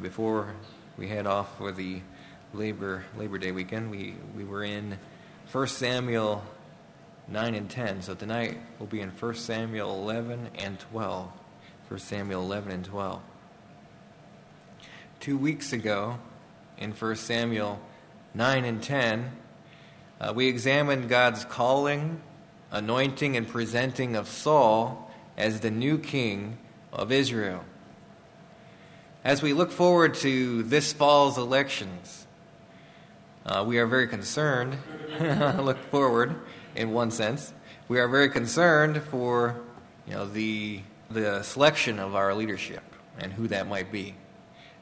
before we head off for the Labor Labor Day weekend, we, we were in 1 Samuel 9 and 10. So tonight we'll be in 1 Samuel 11 and 12. 1 Samuel 11 and 12. Two weeks ago, in 1 Samuel 9 and 10, uh, we examined God's calling, anointing, and presenting of Saul as the new king of Israel. As we look forward to this fall's elections, uh, we are very concerned, look forward in one sense, we are very concerned for you know, the, the selection of our leadership and who that might be,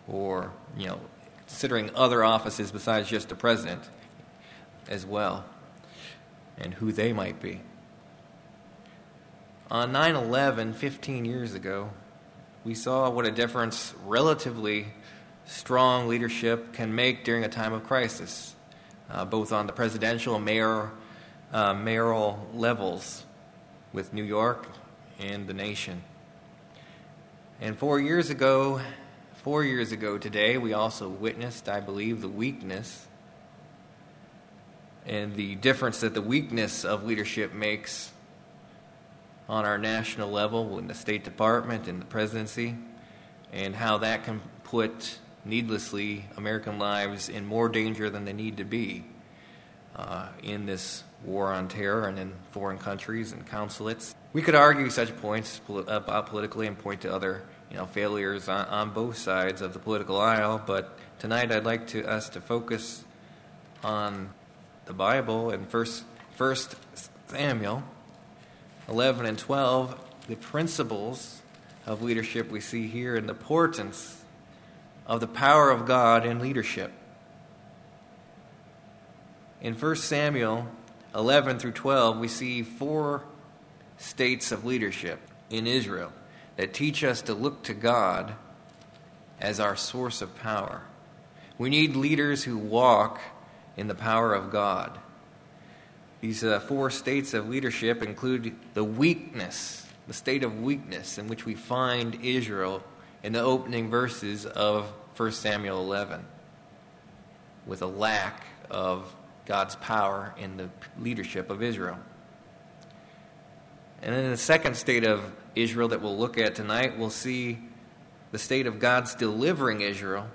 or you know, considering other offices besides just the president as well, and who they might be. On 9 11, 15 years ago, we saw what a difference relatively strong leadership can make during a time of crisis, uh, both on the presidential and mayor, uh, mayoral levels with New York and the nation. And four years ago, four years ago today, we also witnessed, I believe, the weakness and the difference that the weakness of leadership makes on our national level in the State Department and the presidency, and how that can put needlessly American lives in more danger than they need to be uh, in this war on terror and in foreign countries and consulates. We could argue such points about politically and point to other you know, failures on, on both sides of the political aisle, but tonight I'd like to, us to focus on the Bible in First, First Samuel 11 and 12, the principles of leadership we see here and the importance of the power of God in leadership. In 1 Samuel 11 through 12, we see four states of leadership in Israel that teach us to look to God as our source of power. We need leaders who walk in the power of God. These uh, four states of leadership include the weakness, the state of weakness in which we find Israel in the opening verses of 1 Samuel 11, with a lack of God's power in the leadership of Israel. And in the second state of Israel that we'll look at tonight, we'll see the state of God's delivering Israel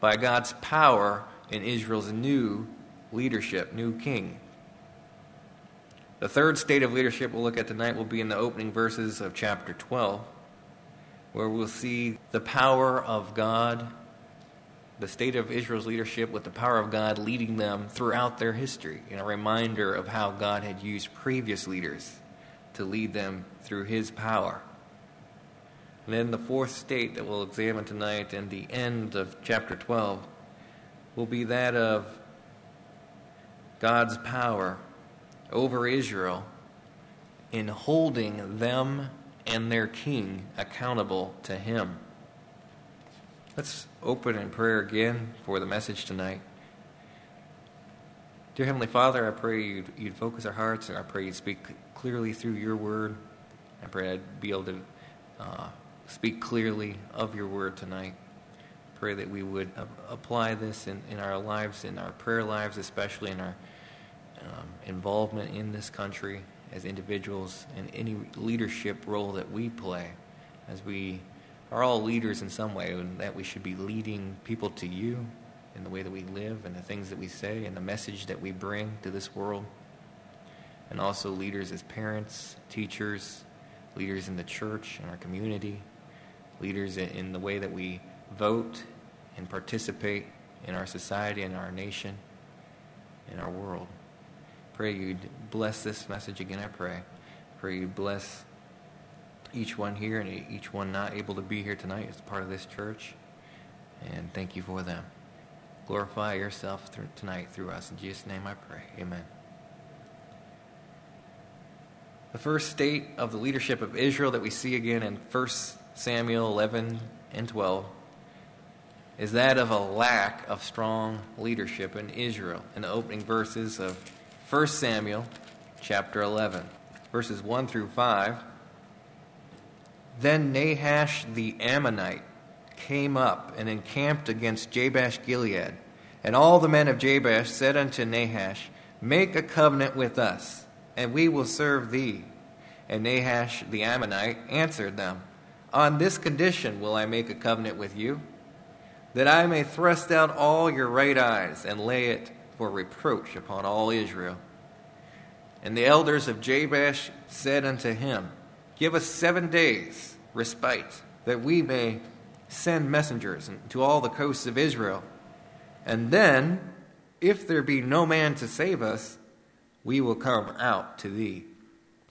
by God's power in Israel's new leadership, new king. The third state of leadership we'll look at tonight will be in the opening verses of chapter 12, where we'll see the power of God, the state of Israel's leadership with the power of God leading them throughout their history, and a reminder of how God had used previous leaders to lead them through his power. And then the fourth state that we'll examine tonight and the end of chapter 12 will be that of God's power over Israel in holding them and their king accountable to him. Let's open in prayer again for the message tonight. Dear Heavenly Father, I pray you'd, you'd focus our hearts and I pray you'd speak clearly through your word. I pray I'd be able to uh, speak clearly of your word tonight. Pray that we would apply this in, in our lives, in our prayer lives, especially in our um, involvement in this country as individuals and any leadership role that we play as we are all leaders in some way and that we should be leading people to you in the way that we live and the things that we say and the message that we bring to this world and also leaders as parents, teachers, leaders in the church and our community, leaders in the way that we vote and participate in our society and our nation, in our world. Pray you'd bless this message again, I pray. Pray you bless each one here and each one not able to be here tonight as part of this church. And thank you for them. Glorify yourself tonight through us. In Jesus' name I pray. Amen. The first state of the leadership of Israel that we see again in 1 Samuel 11 and 12 is that of a lack of strong leadership in Israel in the opening verses of 1 Samuel chapter 11, verses 1 through 5. Then Nahash the Ammonite came up and encamped against Jabesh Gilead. And all the men of Jabesh said unto Nahash, Make a covenant with us, and we will serve thee. And Nahash the Ammonite answered them, On this condition will I make a covenant with you, that I may thrust out all your right eyes and lay it for reproach upon all Israel. And the elders of Jabesh said unto him, Give us seven days respite, that we may send messengers to all the coasts of Israel. And then, if there be no man to save us, we will come out to thee.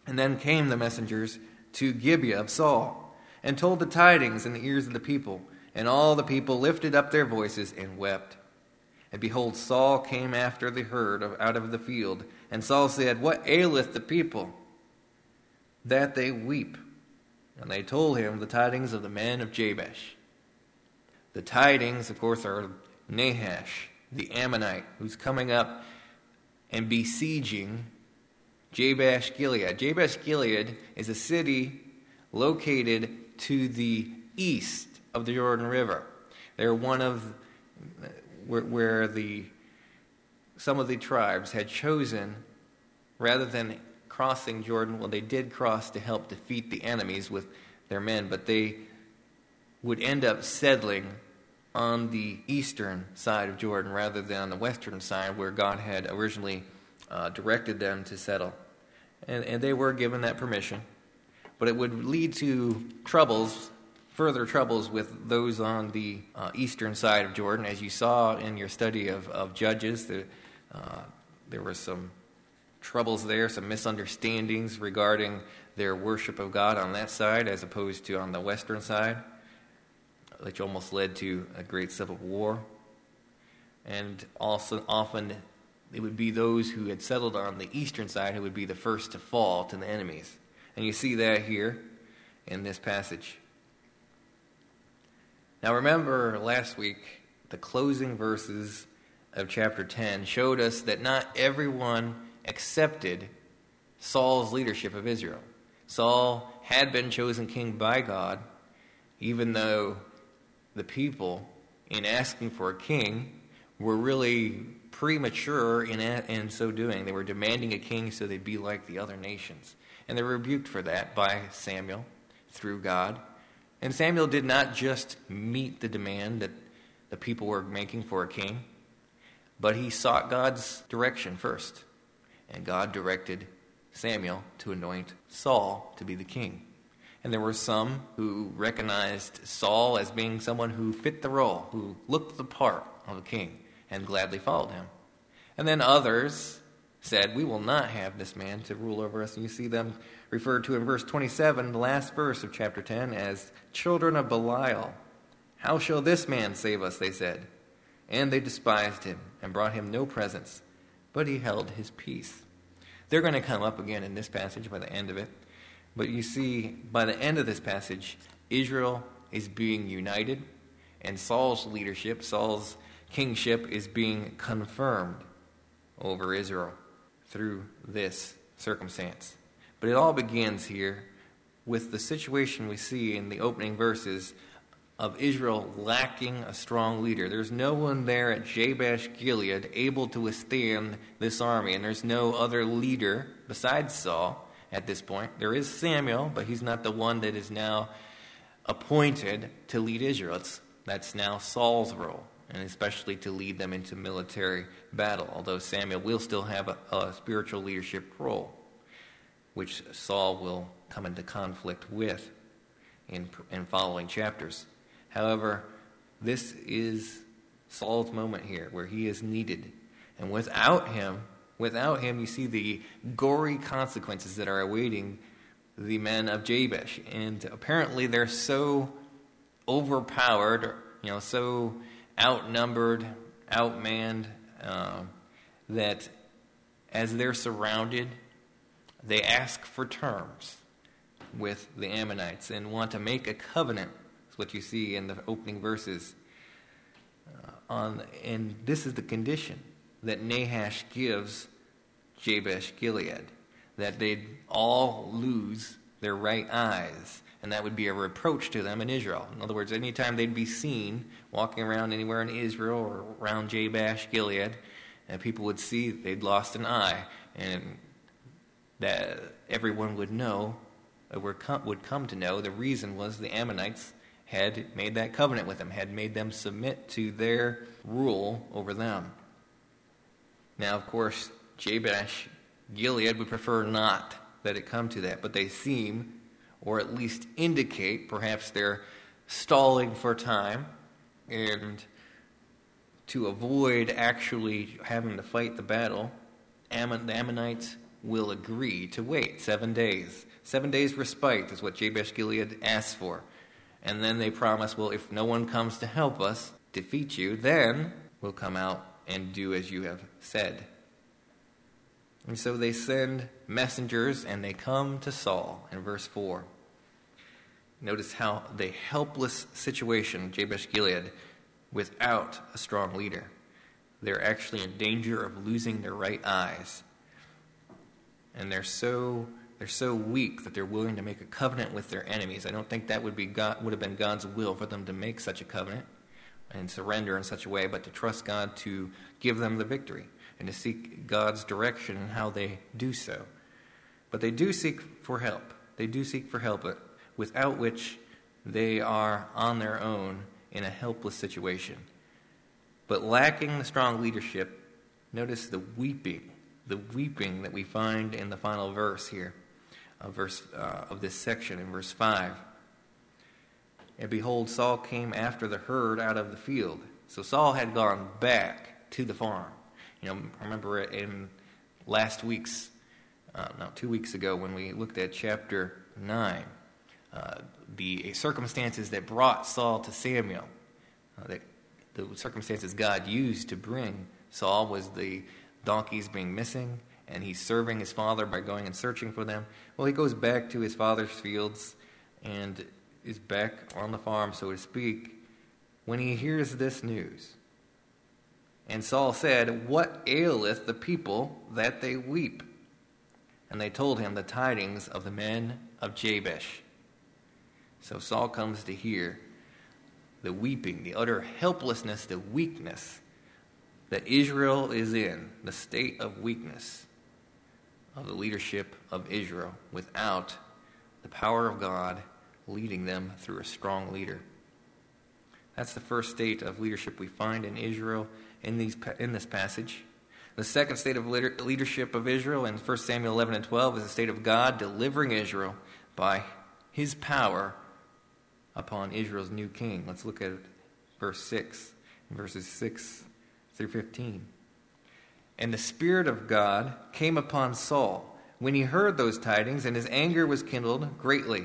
And then came the messengers to Gibeah of Saul, and told the tidings in the ears of the people. And all the people lifted up their voices and wept. And behold, Saul came after the herd out of the field. And Saul said, What aileth the people? That they weep. And they told him the tidings of the men of Jabesh. The tidings, of course, are Nahash, the Ammonite, who's coming up and besieging Jabesh Gilead. Jabesh Gilead is a city located to the east of the Jordan River. They're one of where, where the some of the tribes had chosen rather than crossing Jordan, well, they did cross to help defeat the enemies with their men, but they would end up settling on the eastern side of Jordan rather than on the western side where God had originally uh, directed them to settle. And, and they were given that permission. But it would lead to troubles, further troubles with those on the uh, eastern side of Jordan. As you saw in your study of, of Judges, the, uh, there were some troubles there, some misunderstandings regarding their worship of God on that side as opposed to on the western side, which almost led to a great civil war. And also, often it would be those who had settled on the eastern side who would be the first to fall to the enemies. And you see that here in this passage. Now, remember last week, the closing verses of chapter 10 showed us that not everyone accepted Saul's leadership of Israel. Saul had been chosen king by God, even though the people, in asking for a king, were really premature in, in so doing. They were demanding a king so they'd be like the other nations. And they were rebuked for that by Samuel through God. And Samuel did not just meet the demand that the people were making for a king, but he sought God's direction first. And God directed Samuel to anoint Saul to be the king. And there were some who recognized Saul as being someone who fit the role, who looked the part of a king, and gladly followed him. And then others said, We will not have this man to rule over us. And you see them referred to in verse 27, the last verse of chapter 10, as children of Belial. How shall this man save us? They said. And they despised him and brought him no presents but he held his peace. They're going to come up again in this passage by the end of it. But you see, by the end of this passage, Israel is being united, and Saul's leadership, Saul's kingship, is being confirmed over Israel through this circumstance. But it all begins here with the situation we see in the opening verses of Israel lacking a strong leader. There's no one there at Jabesh Gilead able to withstand this army, and there's no other leader besides Saul at this point. There is Samuel, but he's not the one that is now appointed to lead Israel. It's, that's now Saul's role, and especially to lead them into military battle, although Samuel will still have a, a spiritual leadership role, which Saul will come into conflict with in, in following chapters. However, this is Saul's moment here where he is needed. And without him, without him, you see the gory consequences that are awaiting the men of Jabesh. And apparently they're so overpowered, you know, so outnumbered, outmanned, uh, that as they're surrounded, they ask for terms with the Ammonites and want to make a covenant is what you see in the opening verses. Uh, on, and this is the condition that Nahash gives Jabesh Gilead that they'd all lose their right eyes. And that would be a reproach to them in Israel. In other words, anytime they'd be seen walking around anywhere in Israel or around Jabesh, Gilead, and people would see they'd lost an eye. And that everyone would know, uh, or would come to know, the reason was the Ammonites had made that covenant with them, had made them submit to their rule over them. Now, of course, Jabesh, Gilead would prefer not that it come to that, but they seem, or at least indicate, perhaps they're stalling for time and to avoid actually having to fight the battle, Ammon, the Ammonites will agree to wait seven days. Seven days respite is what Jabesh Gilead asks for. And then they promise, well, if no one comes to help us defeat you, then we'll come out and do as you have said. And so they send messengers and they come to Saul in verse 4. Notice how the helpless situation, Jabesh Gilead, without a strong leader. They're actually in danger of losing their right eyes. And they're so they're so weak that they're willing to make a covenant with their enemies. I don't think that would be God, would have been God's will for them to make such a covenant and surrender in such a way, but to trust God to give them the victory and to seek God's direction in how they do so. But they do seek for help. They do seek for help, without which they are on their own in a helpless situation. But lacking the strong leadership, notice the weeping, the weeping that we find in the final verse here of, verse, uh, of this section in verse 5. And behold, Saul came after the herd out of the field. So Saul had gone back to the farm. You know, remember in last week's, uh, two weeks ago when we looked at chapter 9, uh, the circumstances that brought Saul to Samuel, uh, that the circumstances God used to bring Saul was the donkeys being missing, and he's serving his father by going and searching for them. Well, he goes back to his father's fields and is back on the farm, so to speak, when he hears this news. And Saul said, What aileth the people that they weep? And they told him the tidings of the men of Jabesh. So Saul comes to hear the weeping, the utter helplessness, the weakness that Israel is in, the state of weakness of the leadership of Israel without the power of God leading them through a strong leader. That's the first state of leadership we find in Israel in, these, in this passage. The second state of leadership of Israel in 1 Samuel 11 and 12 is the state of God delivering Israel by his power upon Israel's new king. Let's look at verse 6, verses 6 through 15. And the Spirit of God came upon Saul when he heard those tidings, and his anger was kindled greatly.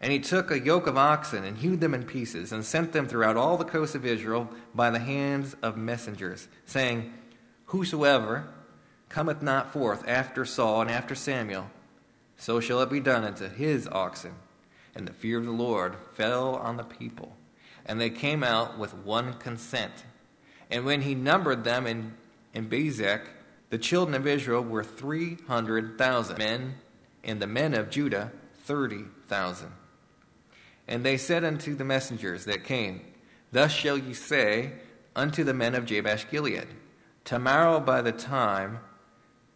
And he took a yoke of oxen and hewed them in pieces, and sent them throughout all the coasts of Israel by the hands of messengers, saying, Whosoever cometh not forth after Saul and after Samuel, so shall it be done unto his oxen. And the fear of the Lord fell on the people, and they came out with one consent. And when he numbered them in, in Bezek, the children of Israel were 300,000 men, and the men of Judah 30,000. And they said unto the messengers that came, Thus shall ye say unto the men of Jabesh Gilead, Tomorrow by the time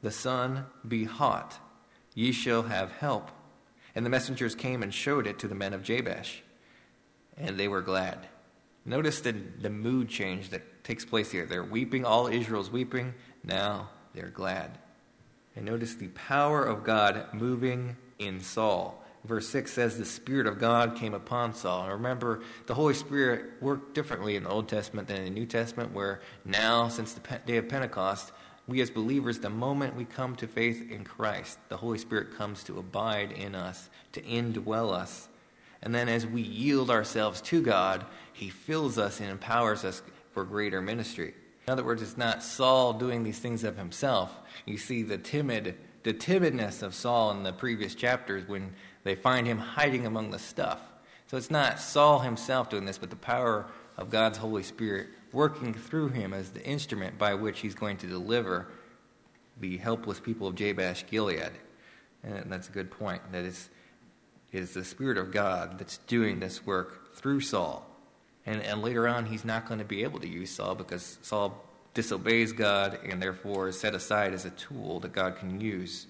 the sun be hot, ye shall have help. And the messengers came and showed it to the men of Jabesh, and they were glad. Notice the, the mood change that takes place here. They're weeping, all Israel's weeping. Now they're glad. And notice the power of God moving in Saul verse 6 says the Spirit of God came upon Saul. And remember, the Holy Spirit worked differently in the Old Testament than in the New Testament, where now, since the day of Pentecost, we as believers, the moment we come to faith in Christ, the Holy Spirit comes to abide in us, to indwell us. And then as we yield ourselves to God, He fills us and empowers us for greater ministry. In other words, it's not Saul doing these things of himself. You see the timid, the timidness of Saul in the previous chapters when they find him hiding among the stuff. So it's not Saul himself doing this, but the power of God's Holy Spirit working through him as the instrument by which he's going to deliver the helpless people of Jabesh Gilead. And that's a good point. That it's, it is the Spirit of God that's doing this work through Saul. And, and later on, he's not going to be able to use Saul because Saul disobeys God and therefore is set aside as a tool that God can use.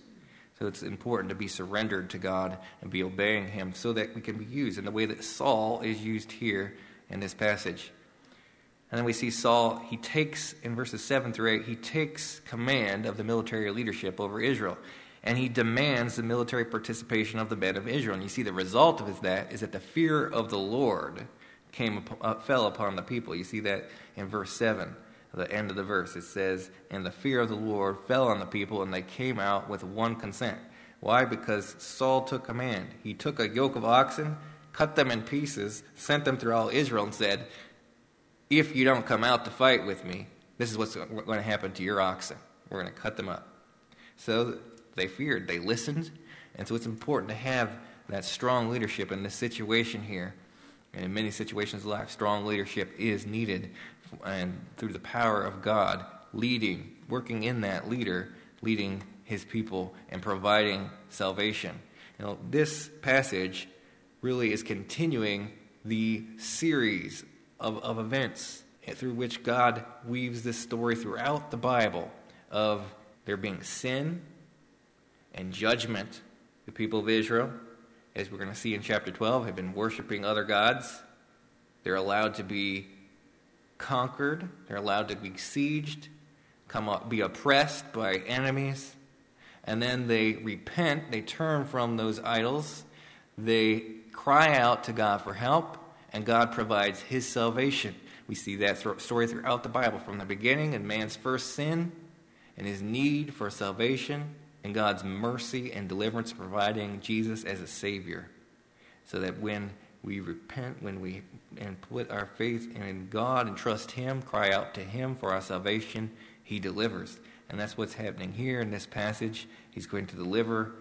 So it's important to be surrendered to God and be obeying Him so that we can be used in the way that Saul is used here in this passage. And then we see Saul, he takes, in verses 7 through 8, he takes command of the military leadership over Israel. And he demands the military participation of the men of Israel. And you see the result of that is that the fear of the Lord came uh, fell upon the people. You see that in verse 7 the end of the verse. It says, And the fear of the Lord fell on the people, and they came out with one consent. Why? Because Saul took command. He took a yoke of oxen, cut them in pieces, sent them through all Israel, and said, If you don't come out to fight with me, this is what's going to happen to your oxen. We're going to cut them up. So they feared, they listened, and so it's important to have that strong leadership in this situation here. And in many situations of life, strong leadership is needed and through the power of God, leading, working in that leader, leading his people and providing salvation. Know, this passage really is continuing the series of, of events through which God weaves this story throughout the Bible of there being sin and judgment. The people of Israel, as we're going to see in chapter 12, have been worshiping other gods. They're allowed to be conquered, they're allowed to be besieged, come up, be oppressed by enemies, and then they repent, they turn from those idols, they cry out to God for help, and God provides his salvation. We see that story throughout the Bible from the beginning and man's first sin and his need for salvation and God's mercy and deliverance providing Jesus as a Savior. So that when we repent when we and put our faith in God and trust Him, cry out to Him for our salvation, He delivers. And that's what's happening here in this passage. He's going to deliver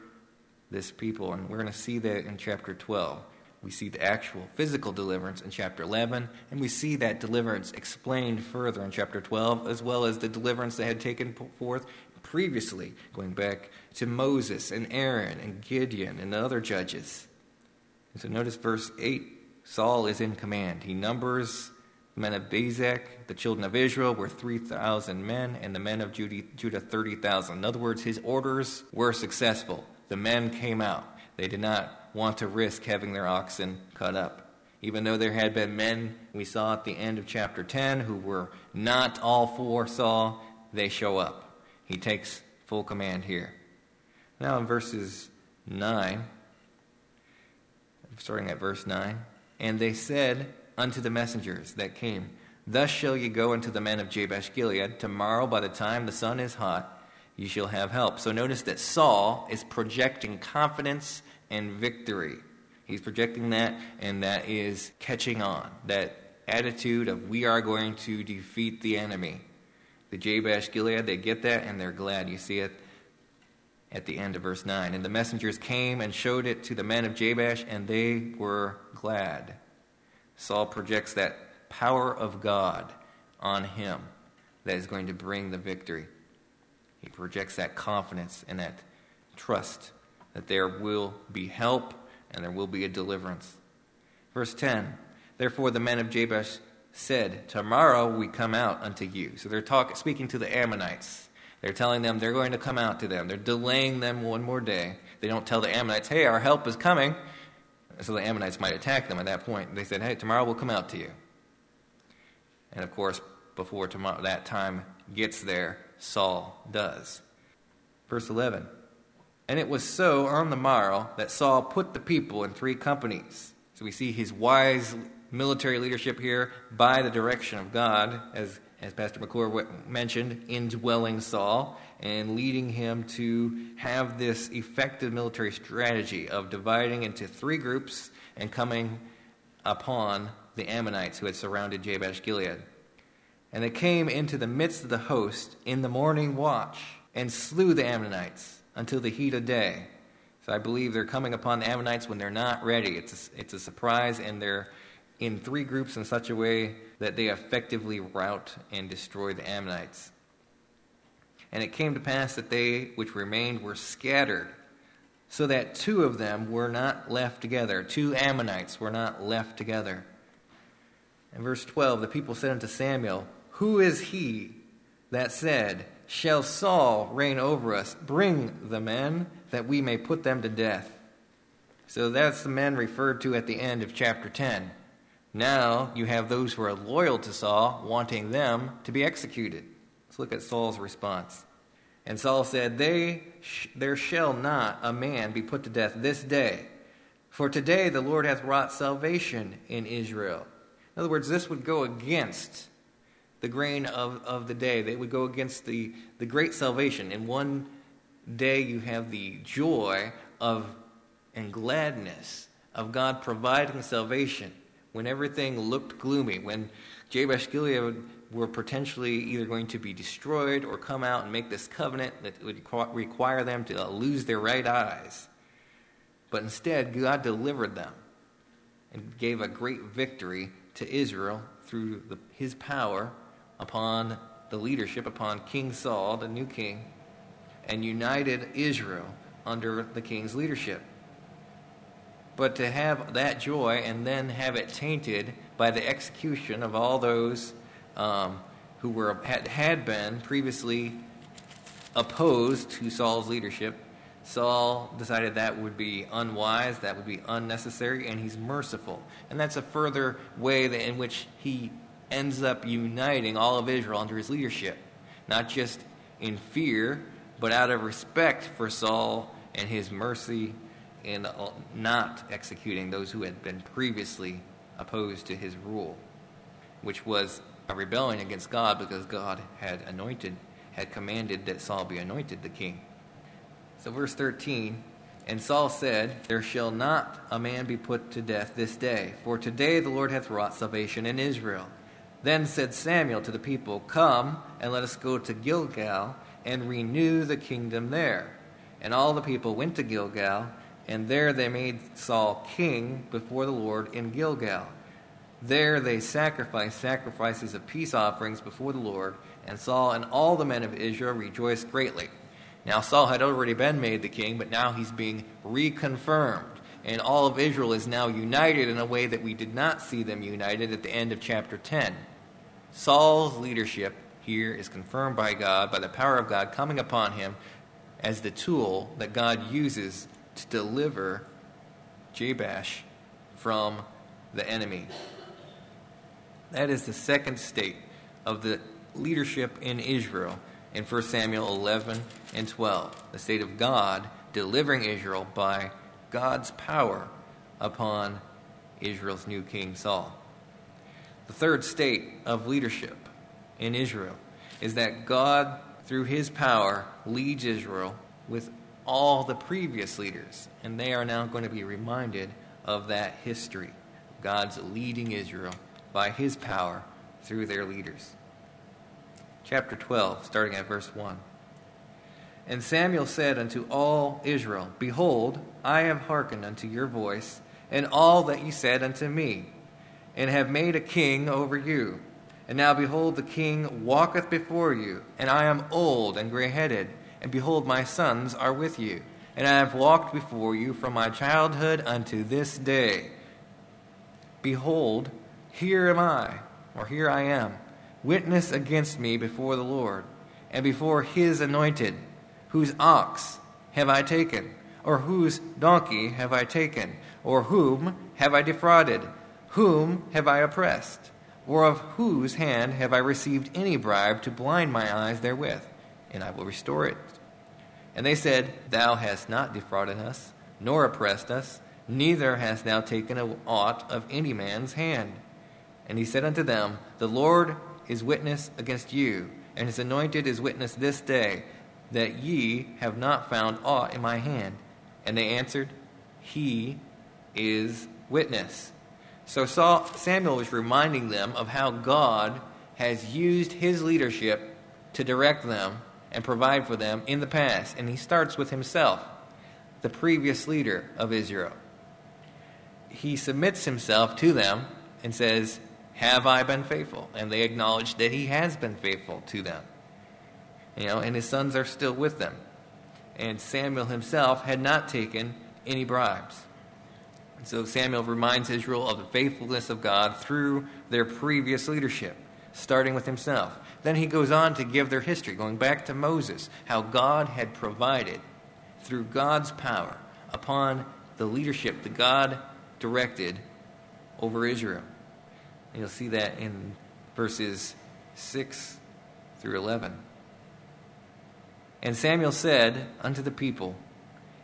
this people, and we're going to see that in chapter 12. We see the actual physical deliverance in chapter 11, and we see that deliverance explained further in chapter 12, as well as the deliverance that had taken forth previously, going back to Moses and Aaron and Gideon and the other judges. And so notice verse 8 Saul is in command. He numbers the men of Bezek, the children of Israel, were 3,000 men, and the men of Judah, 30,000. In other words, his orders were successful. The men came out. They did not want to risk having their oxen cut up. Even though there had been men we saw at the end of chapter 10 who were not all for Saul, they show up. He takes full command here. Now, in verses 9 starting at verse 9. And they said unto the messengers that came, Thus shall ye go unto the men of Jabesh Gilead. Tomorrow, by the time the sun is hot, ye shall have help. So notice that Saul is projecting confidence and victory. He's projecting that, and that is catching on. That attitude of we are going to defeat the enemy. The Jabesh Gilead, they get that, and they're glad. You see it at the end of verse 9. And the messengers came and showed it to the men of Jabesh, and they were glad. Saul projects that power of God on him that is going to bring the victory. He projects that confidence and that trust that there will be help and there will be a deliverance. Verse 10 Therefore the men of Jabesh said, Tomorrow we come out unto you. So they're talk, speaking to the Ammonites. They're telling them they're going to come out to them. They're delaying them one more day. They don't tell the Ammonites, hey, our help is coming. So the Ammonites might attack them at that point. They said, hey, tomorrow we'll come out to you. And of course, before tomorrow, that time gets there, Saul does. Verse 11 And it was so on the morrow that Saul put the people in three companies. So we see his wise military leadership here by the direction of God, as as Pastor McClure mentioned, indwelling Saul and leading him to have this effective military strategy of dividing into three groups and coming upon the Ammonites who had surrounded Jabesh Gilead. And they came into the midst of the host in the morning watch and slew the Ammonites until the heat of day. So I believe they're coming upon the Ammonites when they're not ready. It's a, it's a surprise, and they're in three groups in such a way that they effectively rout and destroy the Ammonites. And it came to pass that they which remained were scattered, so that two of them were not left together. Two Ammonites were not left together. In verse 12, the people said unto Samuel, Who is he that said, Shall Saul reign over us? Bring the men, that we may put them to death. So that's the men referred to at the end of chapter 10. Now you have those who are loyal to Saul, wanting them to be executed. Let's look at Saul's response. And Saul said, they sh- There shall not a man be put to death this day, for today the Lord hath wrought salvation in Israel. In other words, this would go against the grain of, of the day. They would go against the, the great salvation. In one day, you have the joy of and gladness of God providing salvation when everything looked gloomy, when Jabesh Gilead were potentially either going to be destroyed or come out and make this covenant that would require them to lose their right eyes. But instead, God delivered them and gave a great victory to Israel through the, his power upon the leadership, upon King Saul, the new king, and united Israel under the king's leadership. But to have that joy and then have it tainted by the execution of all those um, who were had, had been previously opposed to Saul's leadership, Saul decided that would be unwise, that would be unnecessary, and he's merciful. And that's a further way that in which he ends up uniting all of Israel under his leadership, not just in fear, but out of respect for Saul and his mercy in not executing those who had been previously opposed to his rule, which was a rebellion against God because God had anointed, had commanded that Saul be anointed the king. So, verse 13 And Saul said, There shall not a man be put to death this day, for today the Lord hath wrought salvation in Israel. Then said Samuel to the people, Come and let us go to Gilgal and renew the kingdom there. And all the people went to Gilgal, and there they made Saul king before the Lord in Gilgal. There they sacrificed sacrifices of peace offerings before the Lord, and Saul and all the men of Israel rejoiced greatly. Now, Saul had already been made the king, but now he's being reconfirmed. And all of Israel is now united in a way that we did not see them united at the end of chapter 10. Saul's leadership here is confirmed by God, by the power of God coming upon him as the tool that God uses to deliver Jabesh from the enemy. That is the second state of the leadership in Israel in 1 Samuel 11 and 12. The state of God delivering Israel by God's power upon Israel's new king Saul. The third state of leadership in Israel is that God, through his power, leads Israel with all the previous leaders, and they are now going to be reminded of that history. God's leading Israel by his power through their leaders chapter 12, starting at verse 1. And Samuel said unto all Israel, Behold, I have hearkened unto your voice, and all that ye said unto me, and have made a king over you. And now behold, the king walketh before you, and I am old and gray headed, and behold, my sons are with you. And I have walked before you from my childhood unto this day. Behold, here am I, or here I am witness against me before the Lord and before his anointed. Whose ox have I taken? Or whose donkey have I taken? Or whom have I defrauded? Whom have I oppressed? Or of whose hand have I received any bribe to blind my eyes therewith? And I will restore it. And they said, Thou hast not defrauded us, nor oppressed us, neither hast thou taken aught of any man's hand. And he said unto them, The Lord is witness against you, and his anointed is witness this day, that ye have not found aught in my hand. And they answered, He is witness. So Saul, Samuel was reminding them of how God has used his leadership to direct them and provide for them in the past. And he starts with himself, the previous leader of Israel. He submits himself to them and says, have I been faithful? And they acknowledge that he has been faithful to them. You know, and his sons are still with them. and Samuel himself had not taken any bribes. So Samuel reminds Israel of the faithfulness of God through their previous leadership, starting with himself. Then he goes on to give their history, going back to Moses, how God had provided through God's power upon the leadership that God directed over Israel. And you'll see that in verses 6 through 11. And Samuel said unto the people,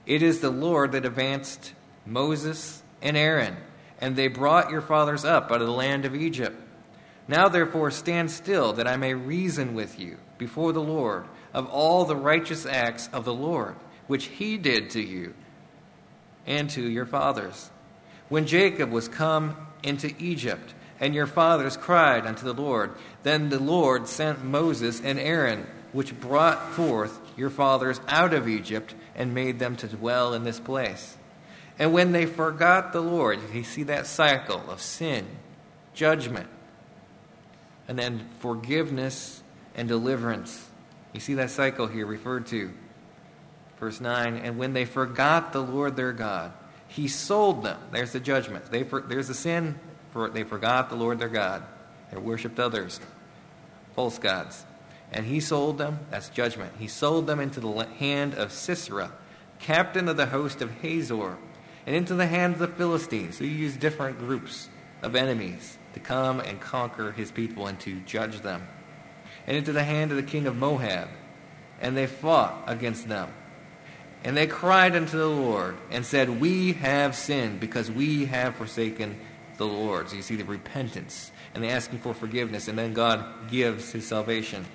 It is the Lord that advanced Moses and Aaron, and they brought your fathers up out of the land of Egypt. Now therefore stand still, that I may reason with you before the Lord of all the righteous acts of the Lord, which he did to you and to your fathers. When Jacob was come into Egypt, and your fathers cried unto the Lord, then the Lord sent Moses and Aaron, which brought forth your fathers out of Egypt and made them to dwell in this place. And when they forgot the Lord, you see that cycle of sin, judgment, and then forgiveness and deliverance. You see that cycle here referred to. Verse 9, and when they forgot the Lord their God, he sold them. There's the judgment. They for, there's the sin. For, they forgot the Lord their God. They worshipped others, false gods. And he sold them, that's judgment. He sold them into the hand of Sisera, captain of the host of Hazor, and into the hand of the Philistines. So he used different groups of enemies to come and conquer his people and to judge them. And into the hand of the king of Moab. And they fought against them. And they cried unto the Lord and said, We have sinned because we have forsaken the Lord. So you see the repentance and they asking for forgiveness, and then God gives his salvation.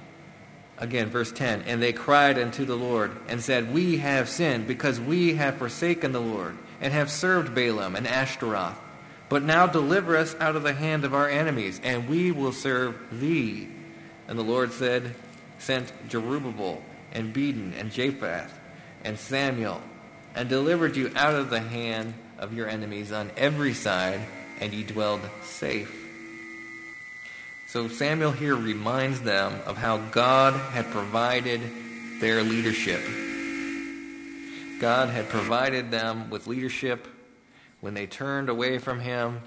Again, verse 10 And they cried unto the Lord and said, We have sinned because we have forsaken the Lord and have served Baalim and Ashtaroth. But now deliver us out of the hand of our enemies, and we will serve thee. And the Lord said, Sent Jerubbaal and Bedan and Jephthah and Samuel, and delivered you out of the hand of your enemies on every side, and ye dwelled safe. So Samuel here reminds them of how God had provided their leadership. God had provided them with leadership when they turned away from him.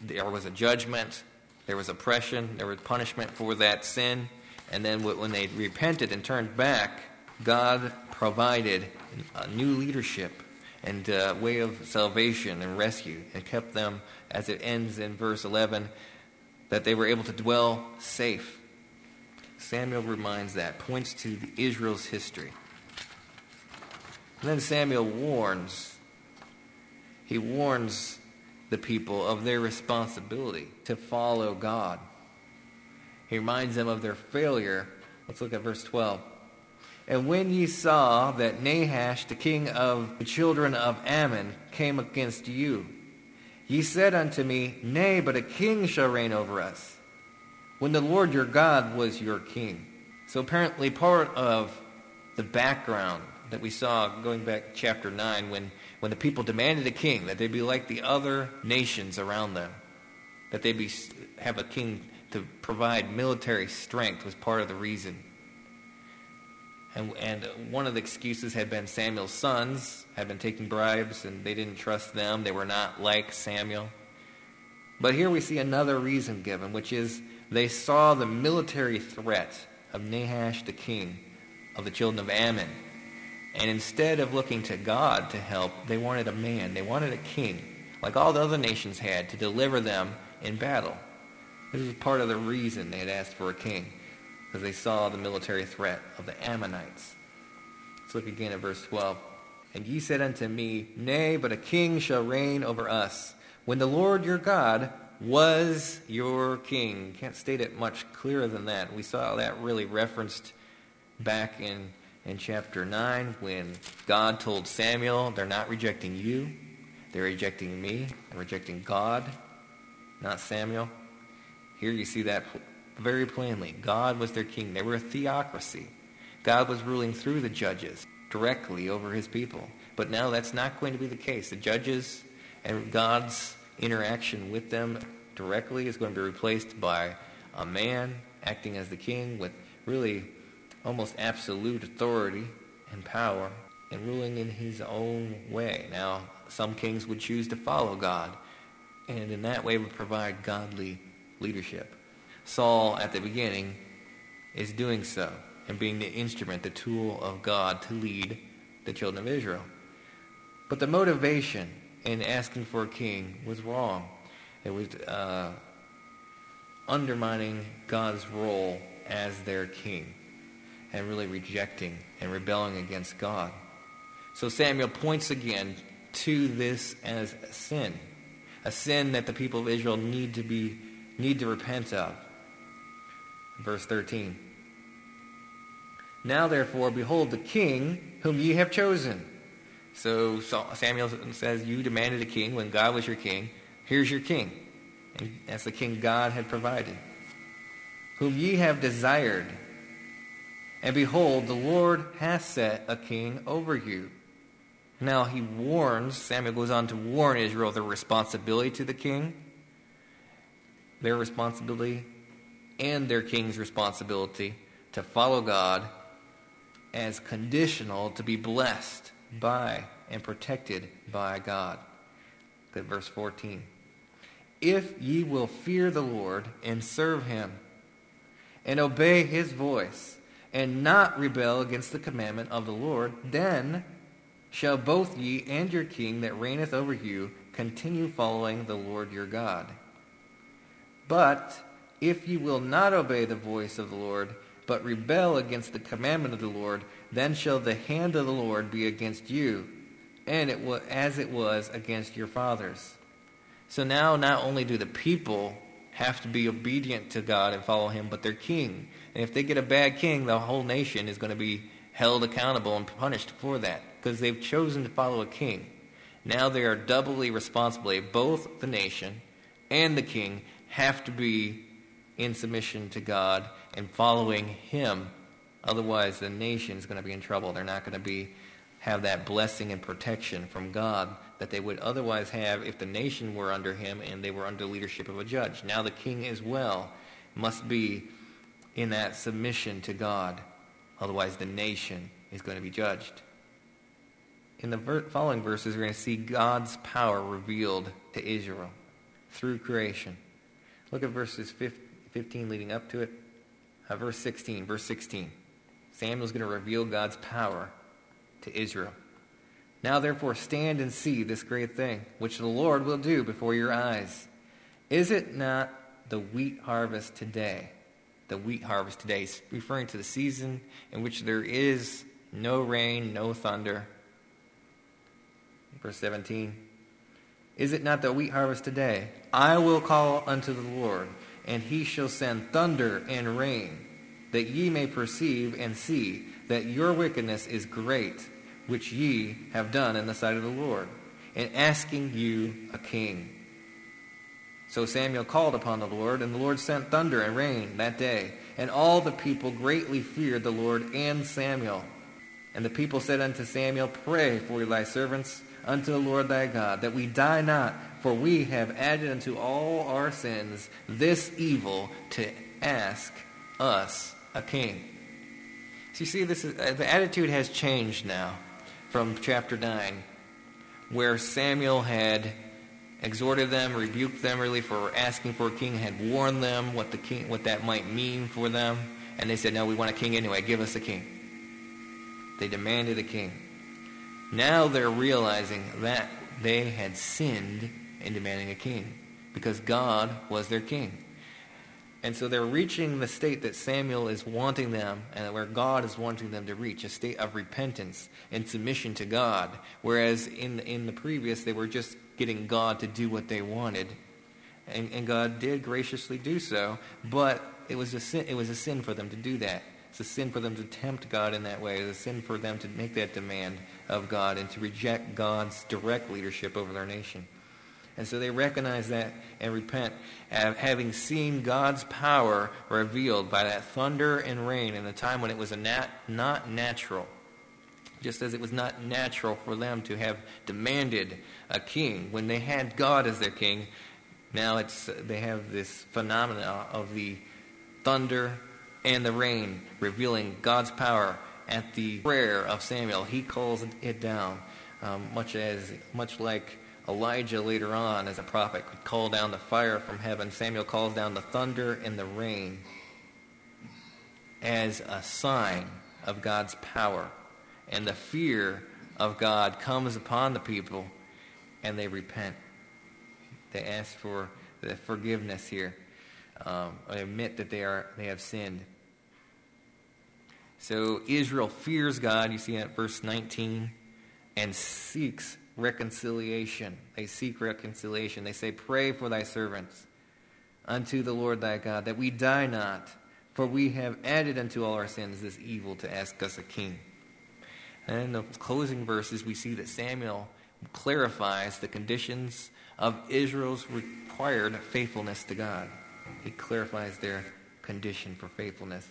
There was a judgment, there was oppression, there was punishment for that sin. And then when they repented and turned back, God provided a new leadership and a way of salvation and rescue and kept them, as it ends in verse 11, that they were able to dwell safe. Samuel reminds that, points to Israel's history. And then Samuel warns. He warns the people of their responsibility to follow God. He reminds them of their failure. Let's look at verse 12. And when ye saw that Nahash, the king of the children of Ammon, came against you, ye said unto me, Nay, but a king shall reign over us, when the Lord your God was your king. So apparently part of the background that we saw going back chapter 9 when, when the people demanded a king, that they be like the other nations around them, that they be, have a king to provide military strength was part of the reason. And, and one of the excuses had been Samuel's sons had been taking bribes and they didn't trust them. They were not like Samuel. But here we see another reason given, which is they saw the military threat of Nahash the king of the children of Ammon. And instead of looking to God to help, they wanted a man. They wanted a king, like all the other nations had, to deliver them in battle. This was part of the reason they had asked for a king because they saw the military threat of the Ammonites. Let's look again at verse 12. And ye said unto me, Nay, but a king shall reign over us, when the Lord your God was your king. Can't state it much clearer than that. We saw that really referenced back in, in chapter 9 when God told Samuel, They're not rejecting you, they're rejecting me, they're rejecting God, not Samuel. Here you see that very plainly. God was their king. They were a theocracy. God was ruling through the judges directly over his people. But now that's not going to be the case. The judges and God's interaction with them directly is going to be replaced by a man acting as the king with really almost absolute authority and power and ruling in his own way. Now, some kings would choose to follow God, and in that way would provide godly leadership. Saul, at the beginning, is doing so and being the instrument, the tool of God to lead the children of Israel. But the motivation in asking for a king was wrong. It was uh, undermining God's role as their king and really rejecting and rebelling against God. So Samuel points again to this as a sin, a sin that the people of Israel need to be need to repent of. Verse 13. Now therefore, behold the king whom ye have chosen. So Samuel says, You demanded a king when God was your king. Here's your king. And that's the king God had provided. Whom ye have desired. And behold, the Lord hath set a king over you. Now he warns, Samuel goes on to warn Israel of their responsibility to the king, their responsibility, and their king's responsibility to follow God as conditional to be blessed by and protected by God. Look at verse 14. If ye will fear the Lord and serve him, and obey his voice, and not rebel against the commandment of the Lord, then shall both ye and your king that reigneth over you continue following the Lord your God. But if ye will not obey the voice of the Lord, but rebel against the commandment of the Lord, then shall the hand of the Lord be against you, and it was as it was against your fathers. So now not only do the people have to be obedient to God and follow him, but their king. And if they get a bad king, the whole nation is going to be held accountable and punished for that because they've chosen to follow a king. Now they are doubly responsible. Both the nation and the king have to be in submission to God and following him. Otherwise, the nation is going to be in trouble. They're not going to be have that blessing and protection from God that they would otherwise have if the nation were under him and they were under leadership of a judge. Now the king as well must be in that submission to God. Otherwise, the nation is going to be judged in the ver- following verses, we're going to see God's power revealed to Israel through creation. Look at verses 15 leading up to it. Uh, verse 16. Verse 16. Samuel's going to reveal God's power to Israel. Now therefore stand and see this great thing, which the Lord will do before your eyes. Is it not the wheat harvest today? The wheat harvest today, referring to the season in which there is no rain, no thunder, Verse 17 Is it not the wheat harvest today? I will call unto the Lord, and he shall send thunder and rain, that ye may perceive and see that your wickedness is great, which ye have done in the sight of the Lord, in asking you a king. So Samuel called upon the Lord, and the Lord sent thunder and rain that day. And all the people greatly feared the Lord and Samuel. And the people said unto Samuel, Pray for thy servants unto the Lord thy God, that we die not, for we have added unto all our sins this evil to ask us a king. So you see, this is, uh, the attitude has changed now from chapter 9, where Samuel had exhorted them, rebuked them really for asking for a king, had warned them what the king, what that might mean for them, and they said, "No, we want a king anyway. Give us a king." They demanded a king. Now they're realizing that they had sinned in demanding a king because God was their king. And so they're reaching the state that Samuel is wanting them and where God is wanting them to reach, a state of repentance and submission to God. Whereas in, in the previous, they were just getting God to do what they wanted. And, and God did graciously do so, but it was, a sin, it was a sin for them to do that. It's a sin for them to tempt God in that way. It's a sin for them to make that demand of God and to reject God's direct leadership over their nation. And so they recognize that and repent, having seen God's power revealed by that thunder and rain in a time when it was nat- not natural. Just as it was not natural for them to have demanded a king when they had God as their king, now it's they have this phenomena of the thunder and the rain revealing God's power at the prayer of Samuel. He calls it down, um, much as much like Elijah later on as a prophet could call down the fire from heaven. Samuel calls down the thunder and the rain as a sign of God's power. And the fear of God comes upon the people and they repent. They ask for the forgiveness here. Um, admit that they are they have sinned. So Israel fears God, you see at verse 19, and seeks reconciliation. They seek reconciliation. They say, Pray for thy servants unto the Lord thy God, that we die not, for we have added unto all our sins this evil to ask us a king. And in the closing verses, we see that Samuel clarifies the conditions of Israel's required faithfulness to God. He clarifies their condition for faithfulness.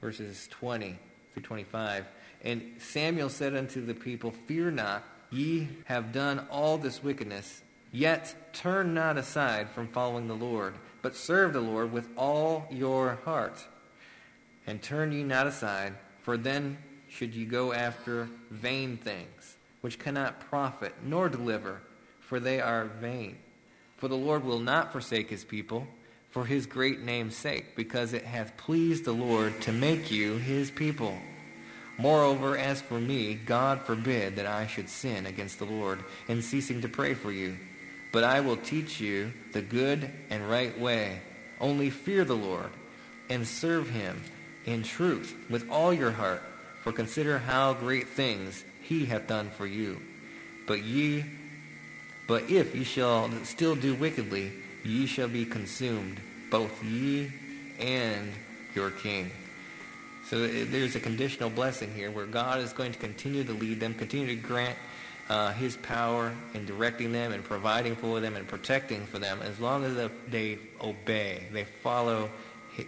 Verses 20 through 25. And Samuel said unto the people, Fear not, ye have done all this wickedness, yet turn not aside from following the Lord, but serve the Lord with all your heart. And turn ye not aside, for then should you go after vain things, which cannot profit nor deliver, for they are vain. For the Lord will not forsake his people for his great name's sake, because it hath pleased the Lord to make you his people. Moreover, as for me, God forbid that I should sin against the Lord in ceasing to pray for you. But I will teach you the good and right way. Only fear the Lord and serve him in truth with all your heart. For consider how great things he hath done for you. But ye, but if ye shall still do wickedly, ye shall be consumed, both ye and your king. So there's a conditional blessing here where God is going to continue to lead them, continue to grant uh, his power in directing them and providing for them and protecting for them as long as they obey, they follow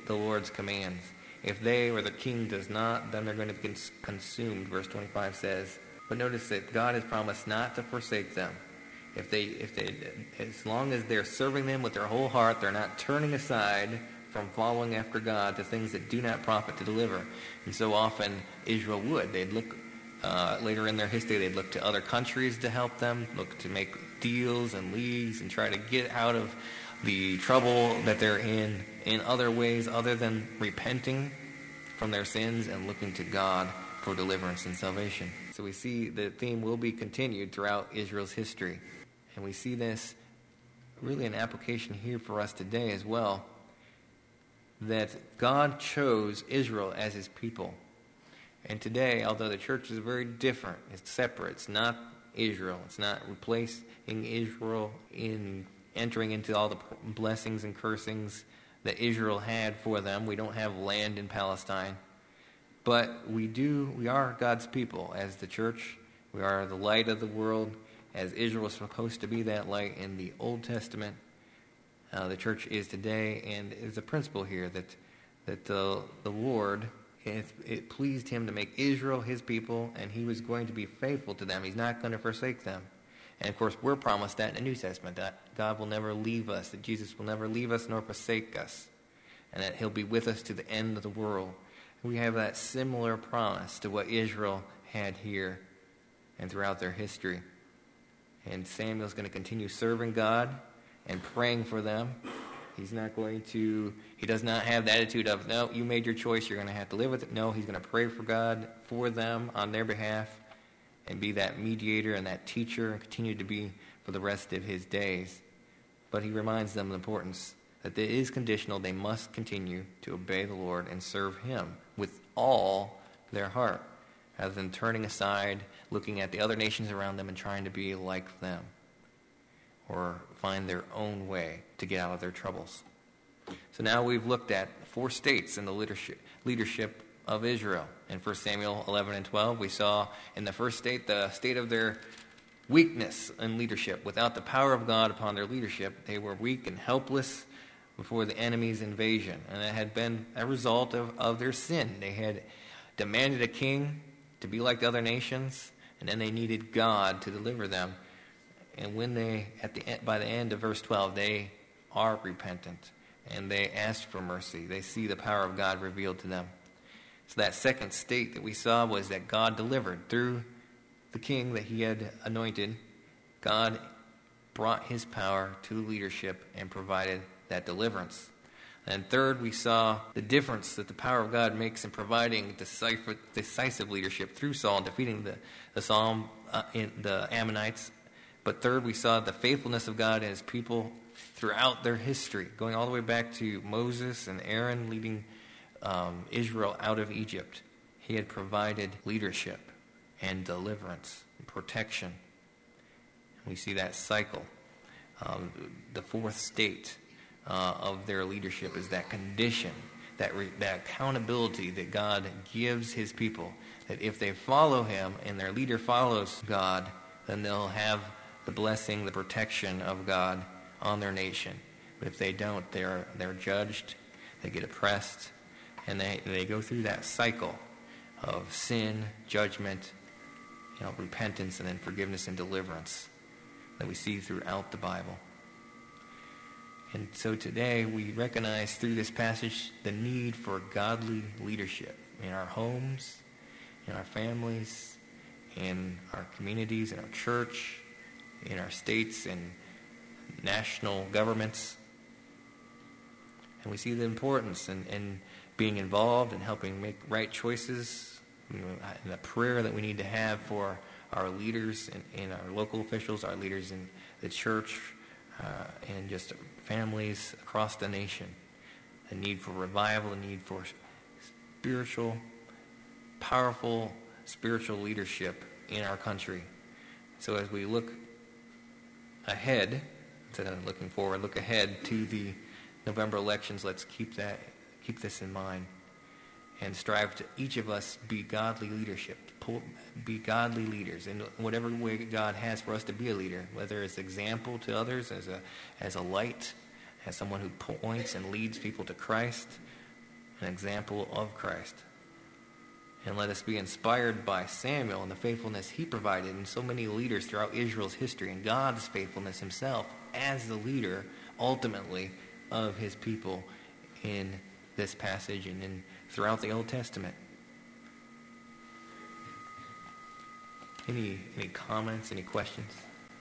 the Lord's commands. If they or the king does not, then they're going to be consumed, verse 25 says. But notice that God has promised not to forsake them. If they, if they, as long as they're serving them with their whole heart, they're not turning aside from following after God to things that do not profit to deliver. And so often Israel would. They'd look uh, later in their history, they'd look to other countries to help them, look to make deals and leagues and try to get out of the trouble that they're in in other ways other than repenting from their sins and looking to God for deliverance and salvation. So we see the theme will be continued throughout Israel's history. And we see this really an application here for us today as well that God chose Israel as his people. And today, although the church is very different, it's separate, it's not Israel, it's not replacing Israel in entering into all the blessings and cursings that Israel had for them. We don't have land in Palestine. But we do, we are God's people as the church. We are the light of the world as Israel was supposed to be that light in the Old Testament. Uh, the church is today, and there's a principle here that that the the Lord it, it pleased him to make Israel his people, and he was going to be faithful to them. He's not going to forsake them. And of course, we're promised that in the New Testament that God will never leave us, that Jesus will never leave us nor forsake us, and that He'll be with us to the end of the world. We have that similar promise to what Israel had here and throughout their history. And Samuel's going to continue serving God and praying for them. He's not going to, he does not have the attitude of, no, you made your choice, you're going to have to live with it. No, he's going to pray for God for them on their behalf and be that mediator and that teacher and continue to be for the rest of his days. But he reminds them of the importance that it is conditional. They must continue to obey the Lord and serve him with all their heart rather than turning aside, looking at the other nations around them and trying to be like them or find their own way to get out of their troubles. So now we've looked at four states in the leadership, leadership of Israel. In 1 Samuel 11 and 12, we saw in the first state the state of their weakness in leadership. Without the power of God upon their leadership, they were weak and helpless before the enemy's invasion. And it had been a result of, of their sin. They had demanded a king to be like the other nations, and then they needed God to deliver them. And when they, at the by the end of verse 12, they are repentant and they ask for mercy. They see the power of God revealed to them. So that second state that we saw was that God delivered through the king that he had anointed. God brought his power to leadership and provided that deliverance. And third, we saw the difference that the power of God makes in providing decisive leadership through Saul defeating the, the, Psalm, uh, the Ammonites. But third, we saw the faithfulness of God and his people throughout their history, going all the way back to Moses and Aaron leading um, Israel out of Egypt. He had provided leadership and deliverance and protection. We see that cycle. Um, the fourth state uh, of their leadership is that condition, that, re- that accountability that God gives his people. That if they follow him and their leader follows God, then they'll have the blessing, the protection of God on their nation. But if they don't, they're, they're judged, they get oppressed, and they, they go through that cycle of sin, judgment, you know, repentance, and then forgiveness and deliverance that we see throughout the Bible. And so today we recognize through this passage the need for godly leadership in our homes, in our families, in our communities, in our church, in our states and national governments. And we see the importance in, in being involved and helping make right choices, the prayer that we need to have for our leaders and, and our local officials, our leaders in the church, uh, and just families across the nation. The need for revival, the need for spiritual, powerful spiritual leadership in our country. So as we look ahead, instead of looking forward, look ahead to the November elections, let's keep that keep this in mind and strive to each of us be godly leadership, be godly leaders in whatever way God has for us to be a leader, whether it's example to others as a, as a light, as someone who points and leads people to Christ, an example of Christ. And let us be inspired by Samuel and the faithfulness he provided and so many leaders throughout Israel's history and God's faithfulness himself as the leader ultimately of his people in this passage and in throughout the Old Testament. Any any comments, any questions?